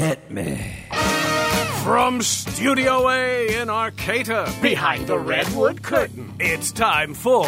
Hit me. From Studio A in Arcata, behind the redwood curtain, it's time for.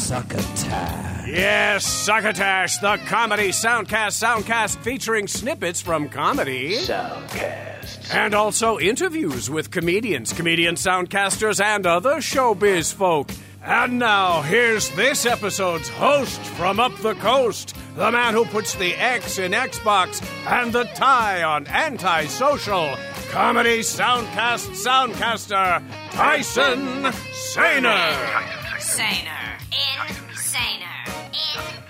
Succotash. Yes, Succotash, the comedy soundcast soundcast featuring snippets from comedy. Soundcast. And also interviews with comedians, comedian soundcasters, and other showbiz folk. And now, here's this episode's host from up the coast, the man who puts the X in Xbox and the tie on antisocial, comedy soundcast soundcaster, Tyson Saner. Saner. Insaner. Insaner.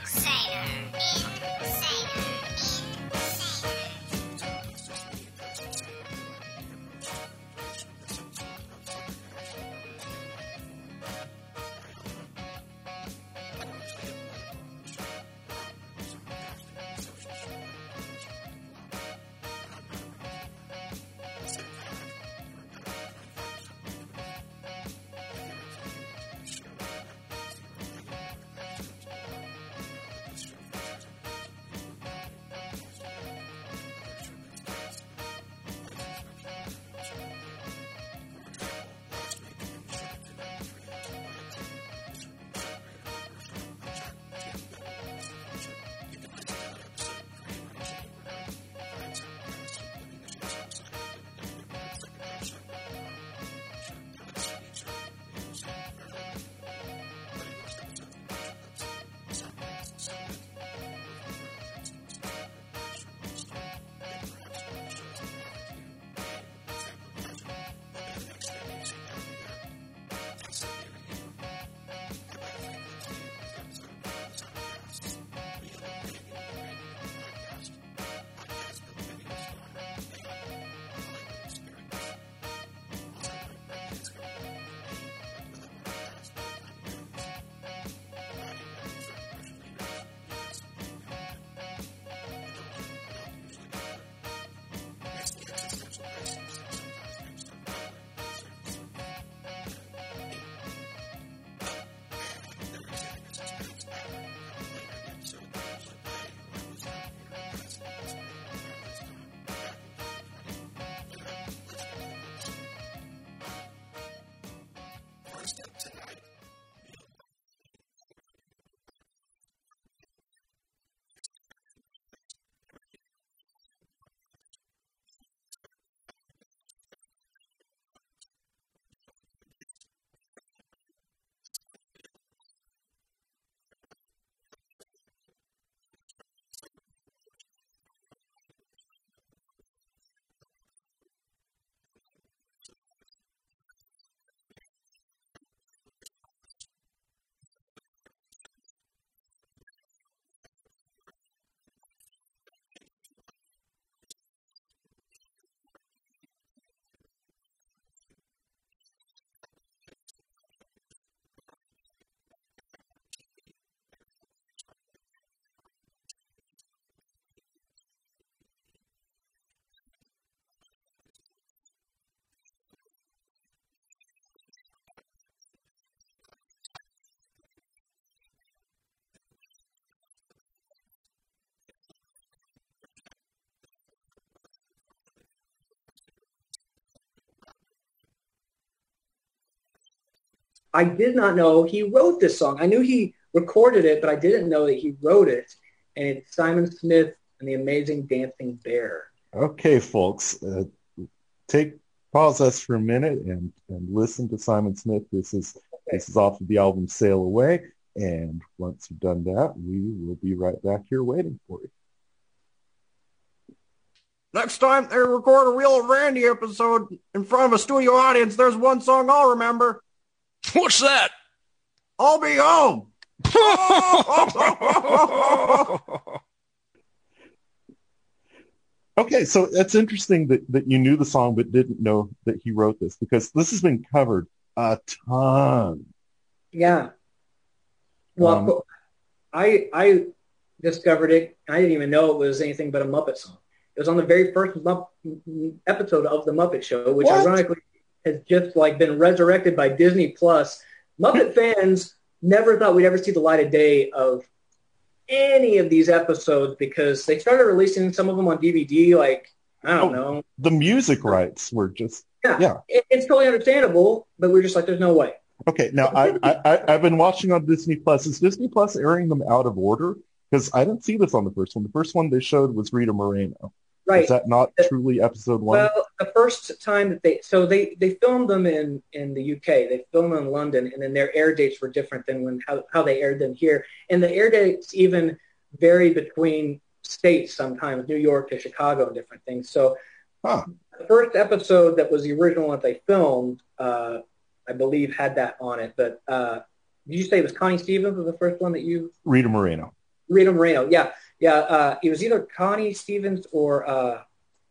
I did not know he wrote this song. I knew he recorded it, but I didn't know that he wrote it. And it's Simon Smith and the Amazing Dancing Bear. Okay, folks, uh, take pause us for a minute and, and listen to Simon Smith. This is this is off of the album Sail Away. And once you've done that, we will be right back here waiting for you. Next time they record a Real Randy episode in front of a studio audience, there's one song I'll remember. What's that? I'll be home. Okay, so that's interesting that, that you knew the song but didn't know that he wrote this because this has been covered a ton. Yeah. Well, Um, I I discovered it. I didn't even know it was anything but a Muppet song. It was on the very first Mupp- episode of the Muppet Show, which What? ironically has just like been resurrected by Disney Plus. Muppet fans never thought we'd ever see the light of day of any of these episodes because they started releasing some of them on DVD like I don't Oh. know. The music rights were just Yeah, yeah. It, it's totally understandable, but we're just like, there's no way. okay. Now I, I I- I've been watching on Disney Plus. Is Disney Plus airing them out of order? Because I didn't see this on the first one. The first one they showed was Rita Moreno. Right. Is that not truly episode one? Well, the first time that they so they they filmed them in in the UK. They filmed them in London, and then their air dates were different than when how, how they aired them here. And the air dates even vary between states sometimes, New York to Chicago and different things. So Huh. the first episode that was the original one that they filmed, uh, I believe, had that on it. But uh, did you say it was Connie Stevens was the first one that you Rita Moreno. Rita Moreno. Yeah, yeah. Uh, it was either Connie Stevens or uh,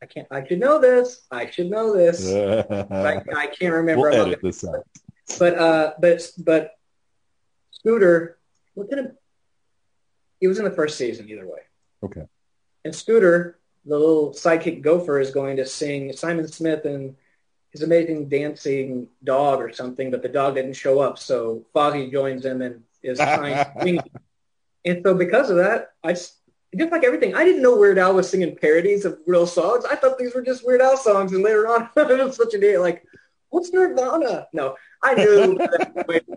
I can't. I should know this. I should know this. I, I can't remember. we'll edit this out. but uh, but but Scooter, what kind of? He was in the first season either way. Okay. And Scooter, the little sidekick gopher, is going to sing Simon Smith and his amazing dancing dog or something, but the dog didn't show up, so Fozzie joins him and is trying singing. And so because of that, I just like everything, I didn't know Weird Al was singing parodies of real songs. I thought these were just Weird Al songs, and later on, it was such a day like, what's Nirvana? No, I knew.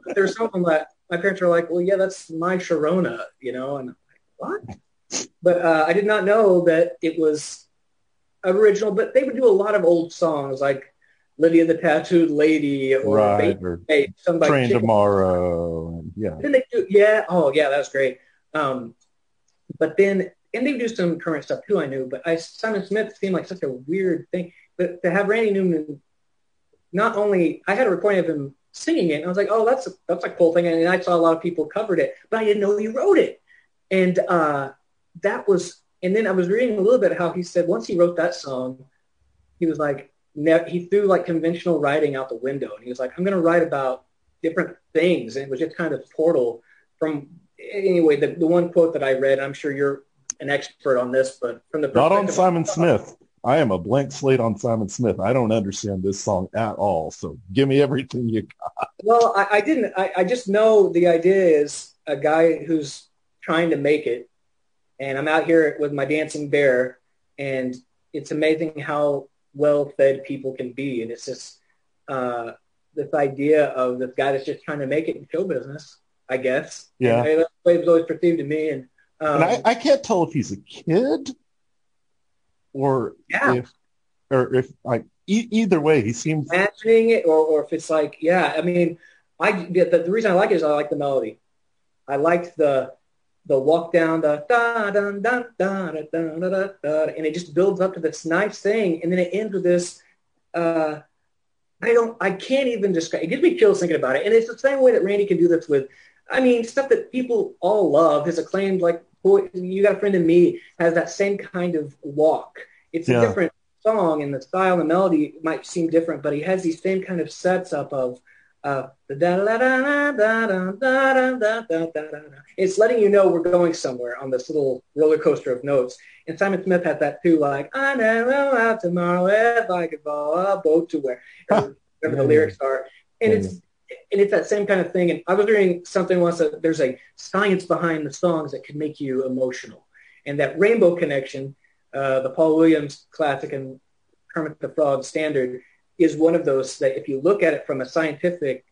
there's something that my parents were like, well, yeah, that's my Sharona, you know, and I'm like, what? But uh, I did not know that it was original. But they would do a lot of old songs like Lydia the Tattooed Lady or right. Or Train Chicken Tomorrow. Yeah. then they do, yeah, oh yeah, that was great. Um, but then, and they do some current stuff too. I knew, but I Simon Smith seemed like such a weird thing. But to have Randy Newman, not only I had a recording of him singing it, and I was like, oh, that's a, that's a cool thing, and I saw a lot of people covered it, but I didn't know he wrote it, and uh, that was. And then I was reading a little bit how he said once he wrote that song, he was like, he threw like conventional writing out the window, and he was like, I'm going to write about different things, and it was just kind of portal from anyway, the, the one quote that I read, I'm sure you're an expert on this, but from the Not on Simon Smith. I am a blank slate on Simon Smith. I don't understand this song at all. So give me everything you got. Well, I, I didn't. I, I just know the idea is a guy who's trying to make it, and I'm out here with my dancing bear, and it's amazing how well fed people can be, and it's just uh, this idea of this guy that's just trying to make it in show business, I guess. Yeah. And that's the way it's always perceived to me, and. Um, And I, I can't tell if he's a kid or Yeah. if or if like e- either way he seems imagining it or, or if it's like yeah i mean i the, the reason i like it is i like the melody i liked the the walk down the da da da da da da da da da and it just builds up to this nice thing and then it ends with this uh i don't i can't even describe it gives me chills thinking about it and it's the same way that randy can do this with I mean, stuff that people all love. has acclaimed, like "You Got a Friend in Me," has that same kind of walk. It's yeah. a different song, and the style and melody might seem different, but he has these same kind of sets up of uh, it's letting you know we're going somewhere on this little roller coaster of notes. And Simon Smith had that too, like, I never out tomorrow if I could borrow a boat to where, whatever the lyrics are. And it's and it's that same kind of thing. And I was reading something once that there's a science behind the songs that can make you emotional, and that Rainbow Connection uh, the Paul Williams classic and Kermit the Frog standard is one of those that if you look at it from a scientific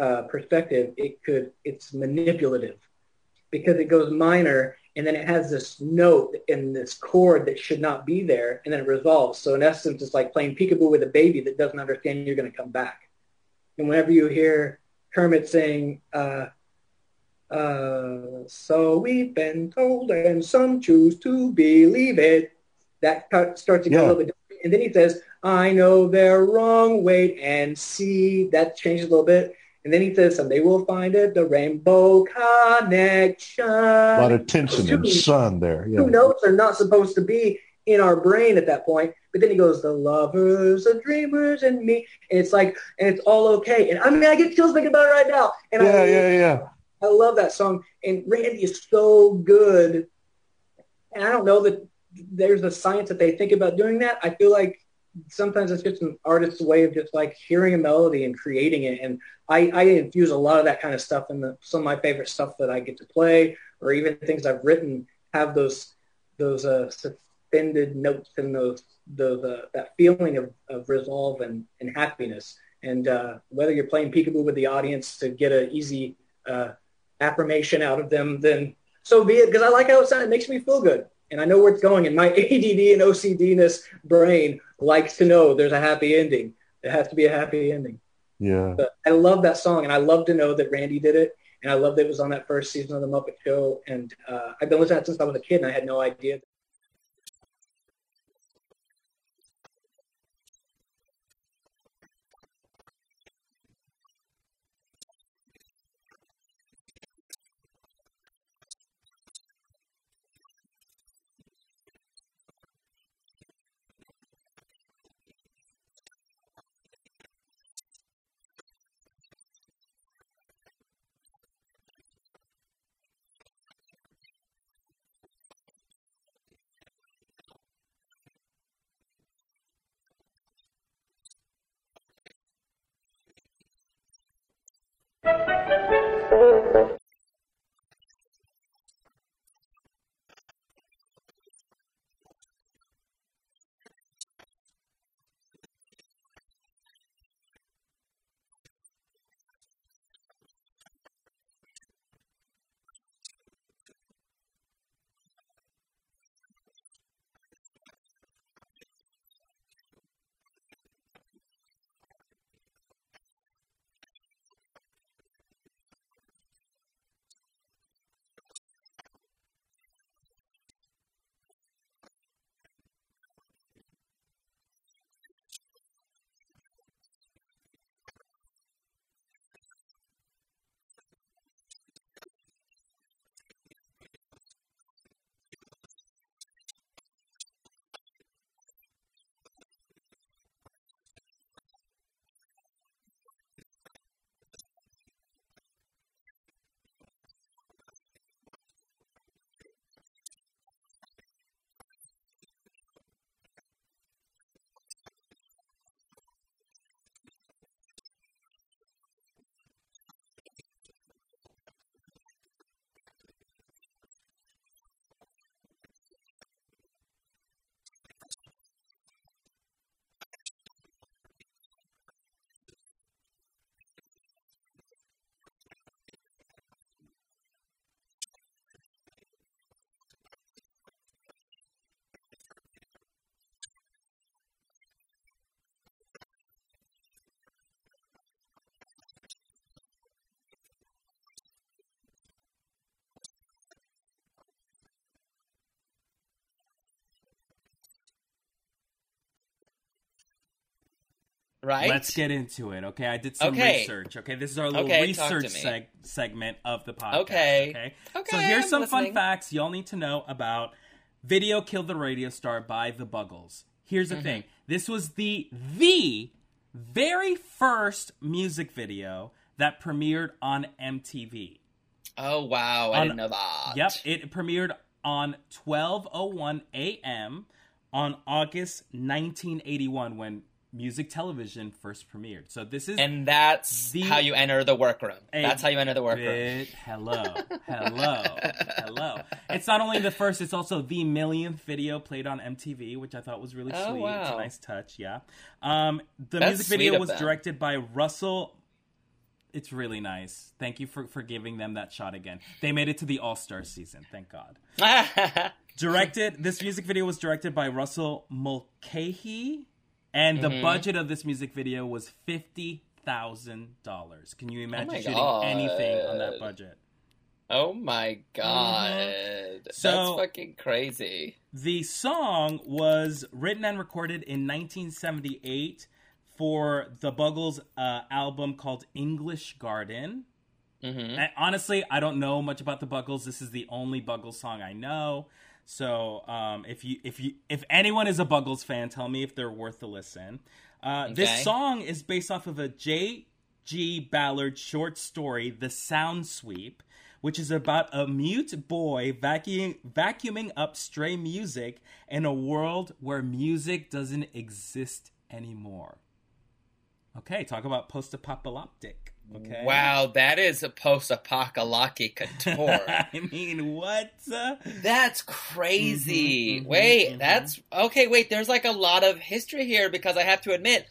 uh, perspective, it could it's manipulative because it goes minor and then it has this note and this chord that should not be there and then it resolves. So in essence, it's like playing peekaboo with a baby that doesn't understand you're going to come back. And whenever you hear Kermit saying, uh, uh, so we've been told and some choose to believe it, that starts to get Yeah. a little bit different. And then he says, I know they're wrong, wait and see. That changes a little bit. And then he says, someday we'll find it, the rainbow connection. a lot of tension and sun there. Yeah. Two notes are not supposed to be in our brain at that point. But then he goes, the lovers, the dreamers, and me. And it's like, and it's all okay. And I mean, I get chills thinking about it right now. And Yeah, I, yeah, yeah. I love that song. And Randy is so good. And I don't know that there's a science that they think about doing that. I feel like sometimes it's just an artist's way of just like hearing a melody and creating it. And I, I infuse a lot of that kind of stuff in the, some of my favorite stuff that I get to play or even things I've written have those, those uh, extended notes and those those uh, that feeling of, of resolve and, and happiness. And uh, whether you're playing peekaboo with the audience to get an easy uh, affirmation out of them, then so be it. Because I like how it sounds. It makes me feel good, and I know where it's going. And my ADD and OCDness brain likes to know there's a happy ending. There has to be a happy ending. Yeah. But I love that song, and I love to know that Randy did it, and I love that it was on that first season of the Muppet Show. And uh, I've been listening to it since I was a kid, and I had no idea. Right? Let's get into it, okay? I did some Okay. research, okay? This is our little Okay, research seg- segment of the podcast, Okay. okay? Okay, So here's I'm some listening. fun facts y'all need to know about Video Killed the Radio Star by The Buggles. Here's the Mm-hmm. thing. This was the the very first music video that premiered on MTV. Oh wow, I On- didn't know that. Yep, it premiered on 12:01 a.m. on August 1981 when music television first premiered. So this is And that's The- how you enter the workroom. That's how you enter the workroom. bit- hello, hello, hello. It's not only the first; it's also the millionth video played on MTV, which I thought was really Oh, sweet. It's a nice touch, yeah. Um, the That's music video was them. directed by Russell. It's really nice. Thank you for for giving them that shot again. They made it to the All Star season. Thank God. Directed. This music video was directed by Russell Mulcahy, and the Mm-hmm. budget of this music video was fifty thousand dollars. Can you imagine Oh shooting God. anything on that budget? oh my god. Mm-hmm. So- that's fucking crazy. The song was written and recorded in 1978 for the Buggles uh, album called English Garden. hmm And honestly, I don't know much about the Buggles. This is the only Buggles song I know. So, um, if you if you if anyone is a Buggles fan, tell me if they're worth a listen. Uh, Okay. This song is based off of a J. G. Ballard short story, "The Sound Sweep," which is about a mute boy vacuuming vacuuming up stray music in a world where music doesn't exist anymore. Okay, talk about post-apocalyptic. Okay. Wow, that is a post-apocalyptic couture. I mean, what? That's crazy. Mhm, mhm, wait, mhm. that's okay. Wait, there's like a lot of history here because I have to admit,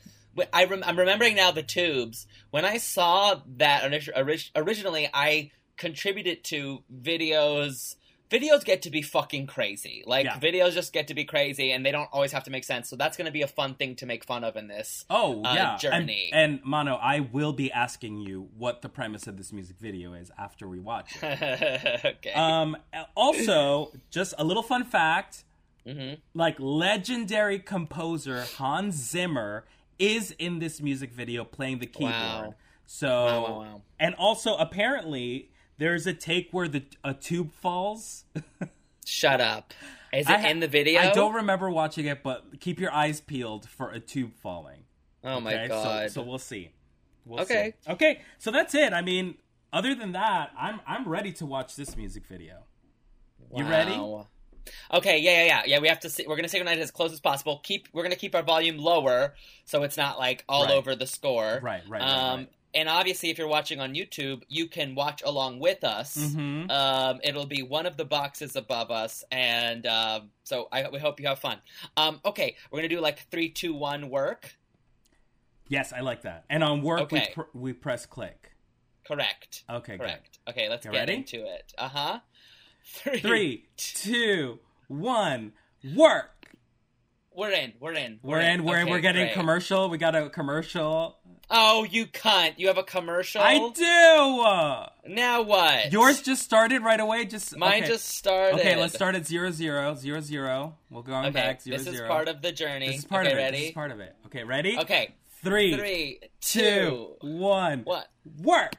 I rem- I'm remembering now the tubes. When I saw that initi- orig- originally, I contributed to videos. Videos get to be fucking crazy. Like Yeah. videos just get to be crazy, and they don't always have to make sense. So that's going to be a fun thing to make fun of in this. Oh uh, yeah, journey. And, and Mono, I will be asking you what the premise of this music video is after we watch it. okay. Um, also, just a little fun fact: hmm like legendary composer Hans Zimmer is in this music video playing the keyboard. Wow. So, wow, wow. and also apparently there's a take where the a tube falls. Shut up. Is it ha- in the video? I don't remember watching it, but keep your eyes peeled for a tube falling. Oh my Okay, god. So, we'll see. We'll Okay. see. Okay. So that's it. I mean, other than that, I'm I'm ready to watch this music video. You ready? Okay, yeah, yeah, yeah, yeah. We have to. See, we're gonna synchronize as close as possible. Keep. We're gonna keep our volume lower so it's not like all Right. over the score. Right, right, right, Um, right. And obviously, if you're watching on YouTube, you can watch along with us. Mhm. Um, it'll be one of the boxes above us, and um, so I we hope you have fun. Um, okay, we're gonna do like three, two, one, work. Yes, I like that. And on work, Okay. we pr- we press click. Correct. Okay, good. Correct. Okay, let's You get ready? into it. Uh huh. Three. Three, two, one, work. We're in. We're in. We're in. We're in. We're getting great. commercial. We got a commercial. Oh, you cunt! You have a commercial. I do. Now what? Yours just started right away. Just Mine okay. just started. Okay, let's start at zero zero zero zero. We'll go on Okay, back zero this is part of the journey. This is part okay, of it. Ready? This is part of it. Okay, ready? Okay. Three, Three, two, two. one. What? Work.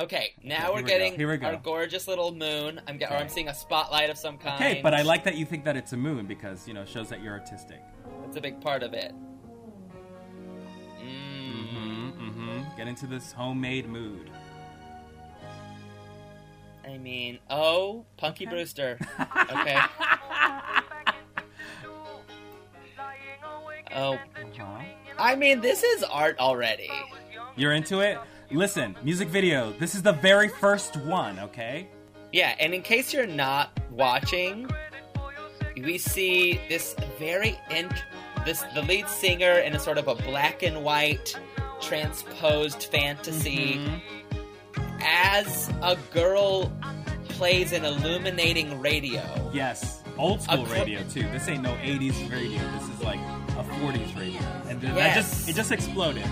Okay. Now Okay, we're here we getting go, here we go. our gorgeous little moon. I'm get, or I'm seeing a spotlight of some kind. Okay, but I like that you think that it's a moon because you know it shows that you're artistic. It's a big part of it. Get into this homemade mood. I mean, oh, Punky Brewster. Okay. oh, Uh-huh. I mean, this is art already. You're into it? Listen, music video. This is the very first one, okay? Yeah, and in case you're not watching, we see this very int- this the lead singer in a sort of a black and white transposed fantasy mm-hmm. as a girl plays an illuminating radio. Yes. Old school cl- radio too. This ain't no 80s radio. This is like a 40s radio. And that Yes. just it just exploded.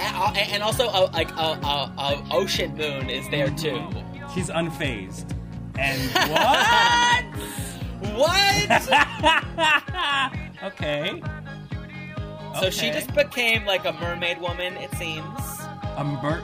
Uh, a- And also, a, like a, a, a ocean moon is there mm-hmm. too. She's unfazed. And what? What? okay. So she just became like a mermaid woman. It seems. a mer-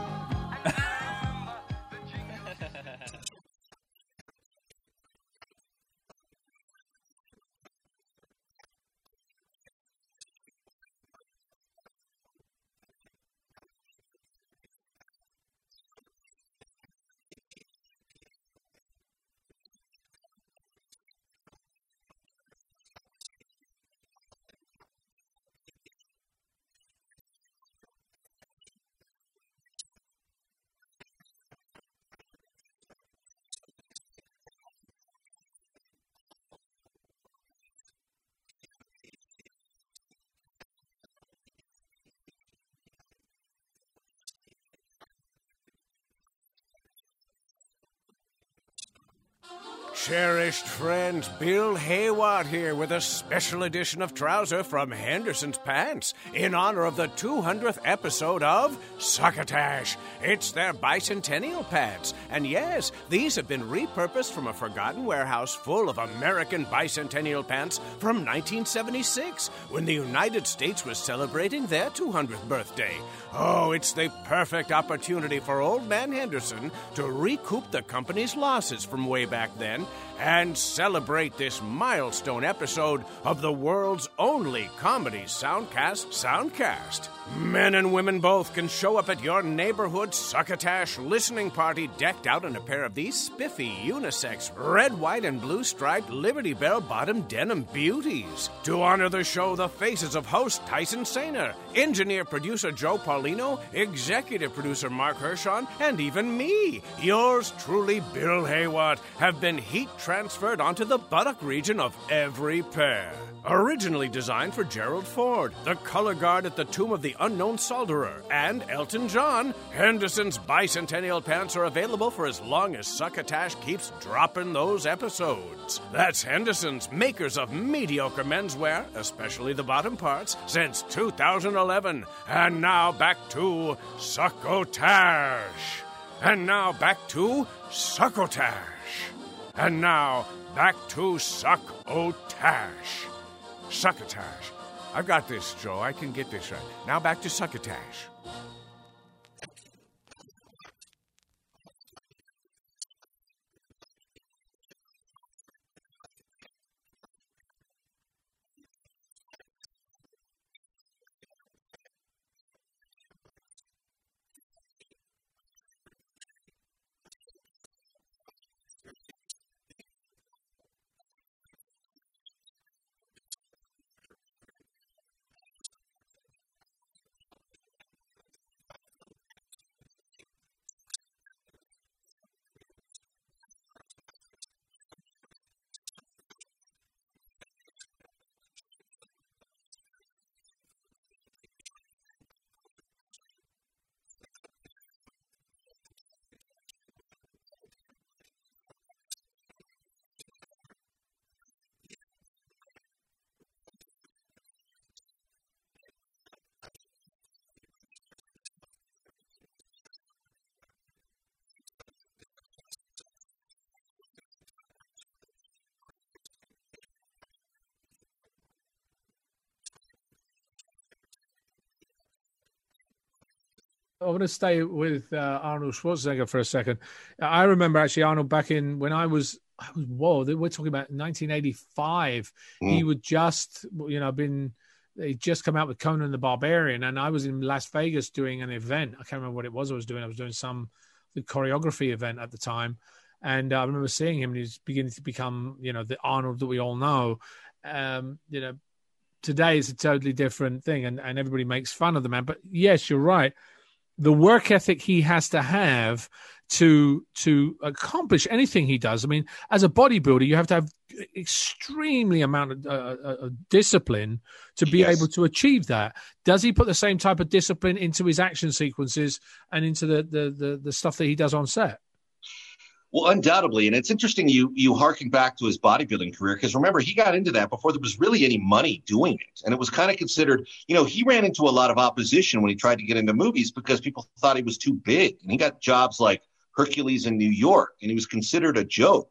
Oh. Cherished friends, Bill Hayward here with a special edition of Trouser from Henderson's Pants in honor of the 200th episode of Succotash. It's their bicentennial pants, and yes, these have been repurposed from a forgotten warehouse full of American bicentennial pants from 1976 when the United States was celebrating their 200th birthday. Oh, it's the perfect opportunity for Old Man Henderson to recoup the company's losses from way back then again and celebrate this milestone episode of the world's only comedy soundcast, Soundcast. Men and women both can show up at your neighborhood succotash listening party decked out in a pair of these spiffy unisex red, white, and blue striped Liberty Bell bottom denim beauties. To honor the show, the faces of host Tyson Sainer, engineer producer Joe Paulino, executive producer Mark Hershon, and even me, yours truly, Bill Hayward, have been heat transferred onto the buttock region of every pair. Originally designed for Gerald Ford, the color guard at the Tomb of the Unknown Solderer, and Elton John, Henderson's bicentennial pants are available for as long as Succotash keeps dropping those episodes. That's Henderson's, makers of mediocre menswear, especially the bottom parts, since 2011. And now back to Succotash. And now back to Succotash. And now back to Succotash. Succotash. I've got this, Joe. I can get this right. Now back to Succotash. I want to stay with uh, Arnold Schwarzenegger for a second. I remember actually Arnold back in when I was, I was whoa, we're talking about 1985. Mm. He would just, you know, been he'd just come out with Conan the Barbarian, and I was in Las Vegas doing an event. I can't remember what it was I was doing. I was doing some the choreography event at the time, and uh, I remember seeing him. and He's beginning to become, you know, the Arnold that we all know. Um, you know, today it's a totally different thing, and and everybody makes fun of the man. But yes, you're right the work ethic he has to have to to accomplish anything he does. I mean, as a bodybuilder, you have to have extremely amount of uh, uh, discipline to be yes. able to achieve that. Does he put the same type of discipline into his action sequences and into the the the, the stuff that he does on set? Well, undoubtedly, and it's interesting you you harken back to his bodybuilding career because remember he got into that before there was really any money doing it, and it was kind of considered. You know, he ran into a lot of opposition when he tried to get into movies because people thought he was too big, and he got jobs like Hercules in New York, and he was considered a joke.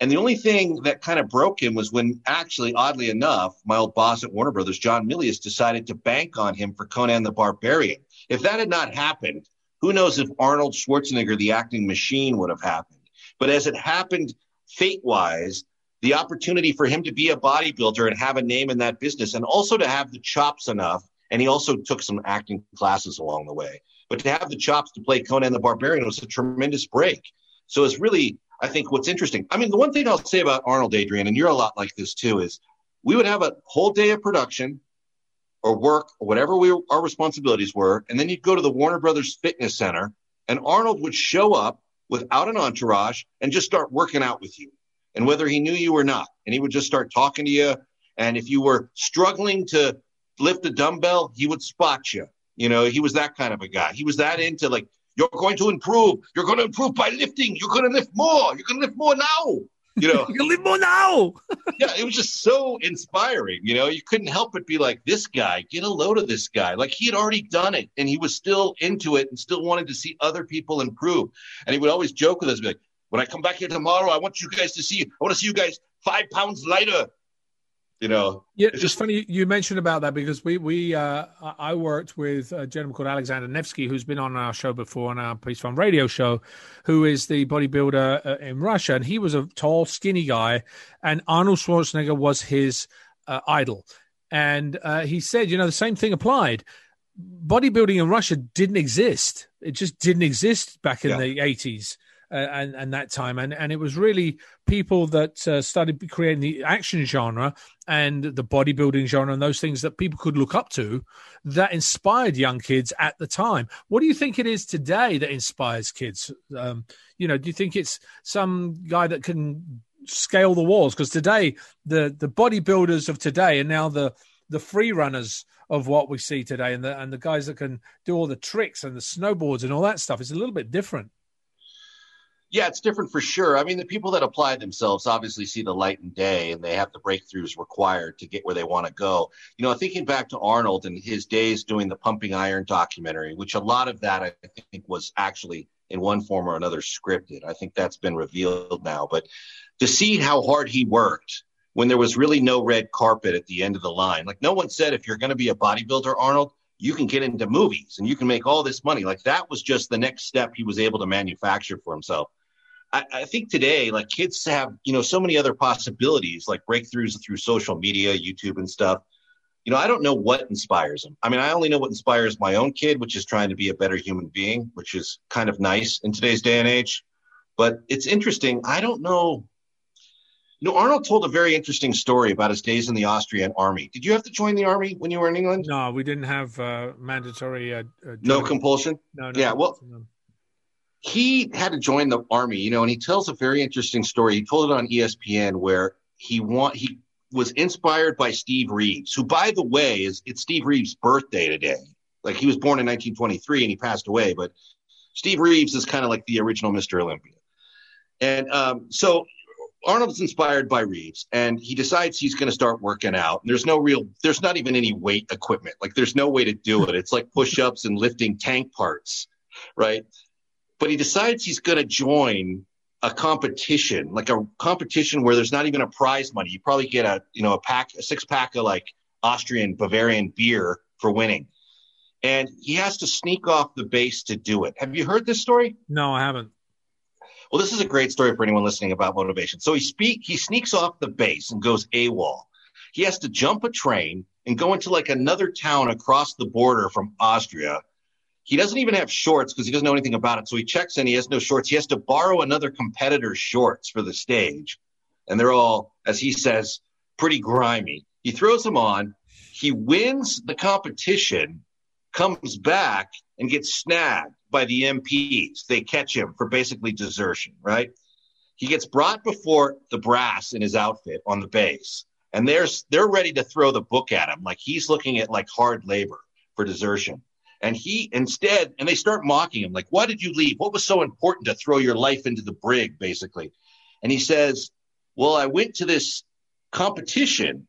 And the only thing that kind of broke him was when, actually, oddly enough, my old boss at Warner Brothers, John Milius, decided to bank on him for Conan the Barbarian. If that had not happened, who knows if Arnold Schwarzenegger, the acting machine, would have happened. But as it happened fate wise, the opportunity for him to be a bodybuilder and have a name in that business and also to have the chops enough. And he also took some acting classes along the way. But to have the chops to play Conan the Barbarian was a tremendous break. So it's really, I think, what's interesting. I mean, the one thing I'll say about Arnold Adrian, and you're a lot like this too, is we would have a whole day of production or work or whatever we, our responsibilities were. And then you'd go to the Warner Brothers Fitness Center, and Arnold would show up without an entourage and just start working out with you. And whether he knew you or not, and he would just start talking to you. And if you were struggling to lift a dumbbell, he would spot you. You know, he was that kind of a guy. He was that into like, you're going to improve. You're going to improve by lifting. You're going to lift more. You're going to lift more now. You know, you can live more now. yeah, it was just so inspiring. You know, you couldn't help but be like, this guy, get a load of this guy. Like he had already done it and he was still into it and still wanted to see other people improve. And he would always joke with us, be like, when I come back here tomorrow, I want you guys to see, I want to see you guys five pounds lighter. You know, yeah, it's just funny you mentioned about that because we we uh, I worked with a gentleman called Alexander Nevsky who's been on our show before on our Peace Farm radio show, who is the bodybuilder uh, in Russia, and he was a tall, skinny guy, and Arnold Schwarzenegger was his uh, idol, and uh, he said, you know, the same thing applied. Bodybuilding in Russia didn't exist; it just didn't exist back in yeah. the eighties uh, and, and that time. And, and it was really people that uh, started creating the action genre and the bodybuilding genre and those things that people could look up to that inspired young kids at the time. What do you think it is today that inspires kids? Um, you know, do you think it's some guy that can scale the walls? Because today, the, the bodybuilders of today are now the, the free runners of what we see today and the and the guys that can do all the tricks and the snowboards and all that stuff is a little bit different. Yeah, it's different for sure. I mean, the people that apply themselves obviously see the light and day and they have the breakthroughs required to get where they want to go. You know, thinking back to Arnold and his days doing the Pumping Iron documentary, which a lot of that I think was actually in one form or another scripted. I think that's been revealed now. But to see how hard he worked when there was really no red carpet at the end of the line, like no one said, if you're going to be a bodybuilder, Arnold, you can get into movies and you can make all this money. Like that was just the next step he was able to manufacture for himself. I, I, think today, like kids have, you know, so many other possibilities, like breakthroughs through social media, YouTube and stuff. You know, I don't know what inspires them. I mean, I only know what inspires my own kid, which is trying to be a better human being, which is kind of nice in today's day and age. But it's interesting. I don't know. You know, Arnold told a very interesting story about his days in the Austrian army. Did you have to join the army when you were in England? No, we didn't have uh, mandatory. Uh, uh, no compulsion. No, no. Yeah, well, he had to join the army, you know, and he tells a very interesting story. He told it on ESPN where he want he was inspired by Steve Reeves, who, by the way, is it's Steve Reeves' birthday today. Like he was born in 1923 and he passed away, but Steve Reeves is kind of like the original Mr. Olympia. And um, so Arnold is inspired by Reeves, and he decides he's going to start working out. And there's no real, there's not even any weight equipment. Like there's no way to do it. It's like push-ups and lifting tank parts, right? But he decides he's going to join a competition, like a competition where there's not even a prize money. You probably get a, you know, a pack, a six pack of like Austrian Bavarian beer for winning. And he has to sneak off the base to do it. Have you heard this story? No, I haven't. Well, this is a great story for anyone listening about motivation. So he speak, he sneaks off the base and goes AWOL. He has to jump a train and go into like another town across the border from Austria he doesn't even have shorts because he doesn't know anything about it. So he checks in. He has no shorts. He has to borrow another competitor's shorts for the stage. And they're all, as he says, pretty grimy. He throws them on. He wins the competition, comes back and gets snagged by the MPs. They catch him for basically desertion, right? He gets brought before the brass in his outfit on the base. And they're, they're ready to throw the book at him. Like he's looking at like hard labor for desertion. And he instead, and they start mocking him, like, why did you leave? What was so important to throw your life into the brig, basically? And he says, well, I went to this competition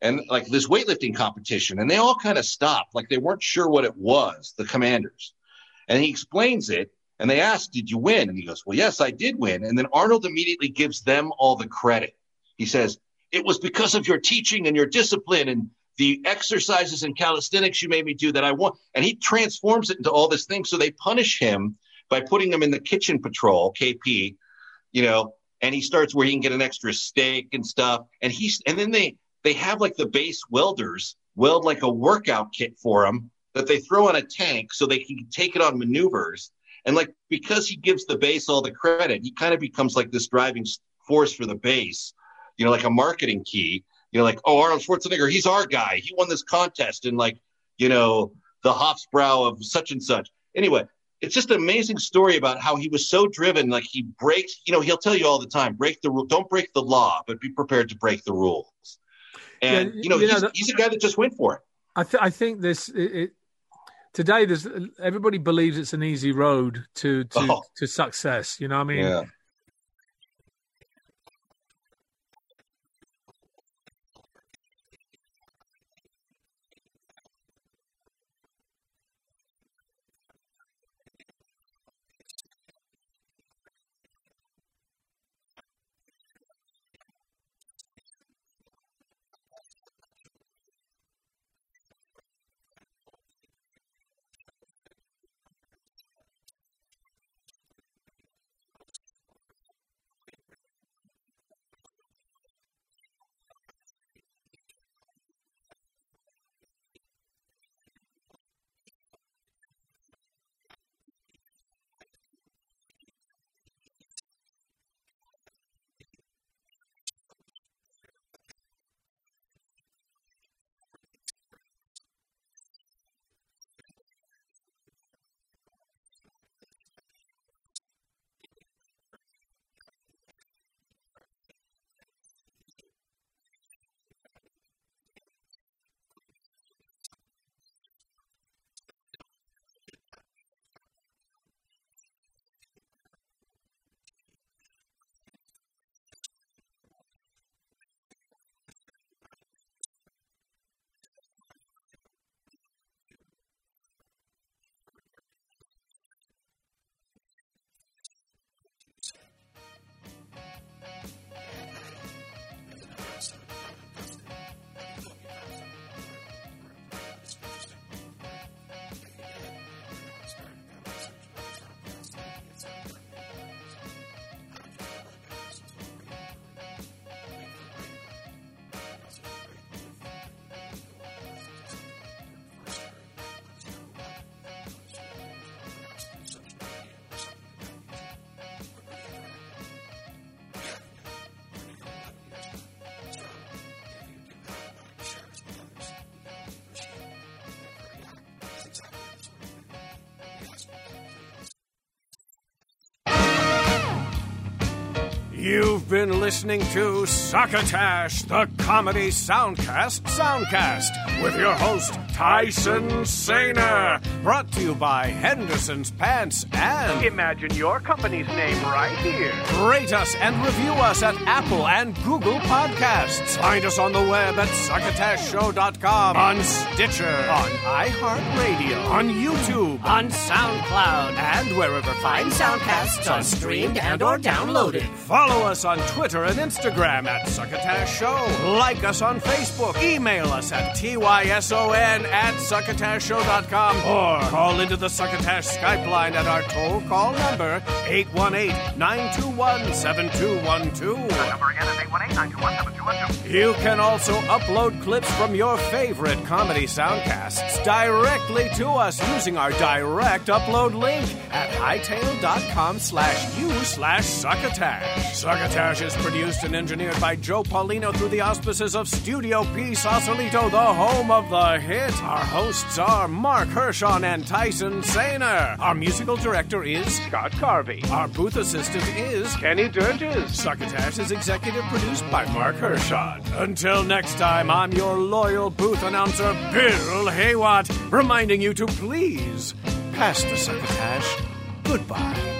and like this weightlifting competition, and they all kind of stopped, like they weren't sure what it was, the commanders. And he explains it, and they ask, Did you win? And he goes, Well, yes, I did win. And then Arnold immediately gives them all the credit. He says, It was because of your teaching and your discipline and the exercises and calisthenics you made me do that I want. And he transforms it into all this thing. So they punish him by putting him in the kitchen patrol, KP, you know, and he starts where he can get an extra steak and stuff. And he's, and then they, they have like the base welders weld like a workout kit for him that they throw on a tank so they can take it on maneuvers. And like, because he gives the base all the credit, he kind of becomes like this driving force for the base, you know, like a marketing key you know, like, oh, Arnold Schwarzenegger, he's our guy. He won this contest in like, you know, the Hofsbrau of such and such. Anyway, it's just an amazing story about how he was so driven. Like he breaks, you know, he'll tell you all the time, break the rule, don't break the law, but be prepared to break the rules. And yeah, you know, you he's, know he's, a guy that just went for it. I, th- I think this it, it, today. There's everybody believes it's an easy road to to oh. to success. You know, what I mean, yeah. You've been listening to Succotash, the comedy soundcast soundcast, with your host, Tyson Sainer. Brought to you by Henderson's Pants and Imagine your company's name right here. Rate us and review us at Apple and Google Podcasts. Find us on the web at succotashshow.com, on Stitcher, on iHeartRadio, on YouTube, on SoundCloud, and wherever fine soundcasts are streamed and or downloaded. Follow us on Twitter and Instagram at Succotash Show. Like us on Facebook. Email us at tyson at succotashshow.com or call into the Succotash Skype line at our toll call number 818-921-7212. Number again is 818-921-7212. You can also upload clips from your favorite comedy soundcasts directly to us using our direct upload link at hightail.com slash u slash succotash. Succotash is produced and engineered by Joe Paulino through the auspices of Studio P Sausalito, the home of the hit. Our hosts are Mark Hershon and Tyson Sainer. Our musical director is Scott Carvey. Our booth assistant is Kenny Durges. Succotash is executive produced by Mark Hershon. Until next time, I'm your loyal booth announcer, Bill Hayward, reminding you to please pass the succotash. Goodbye.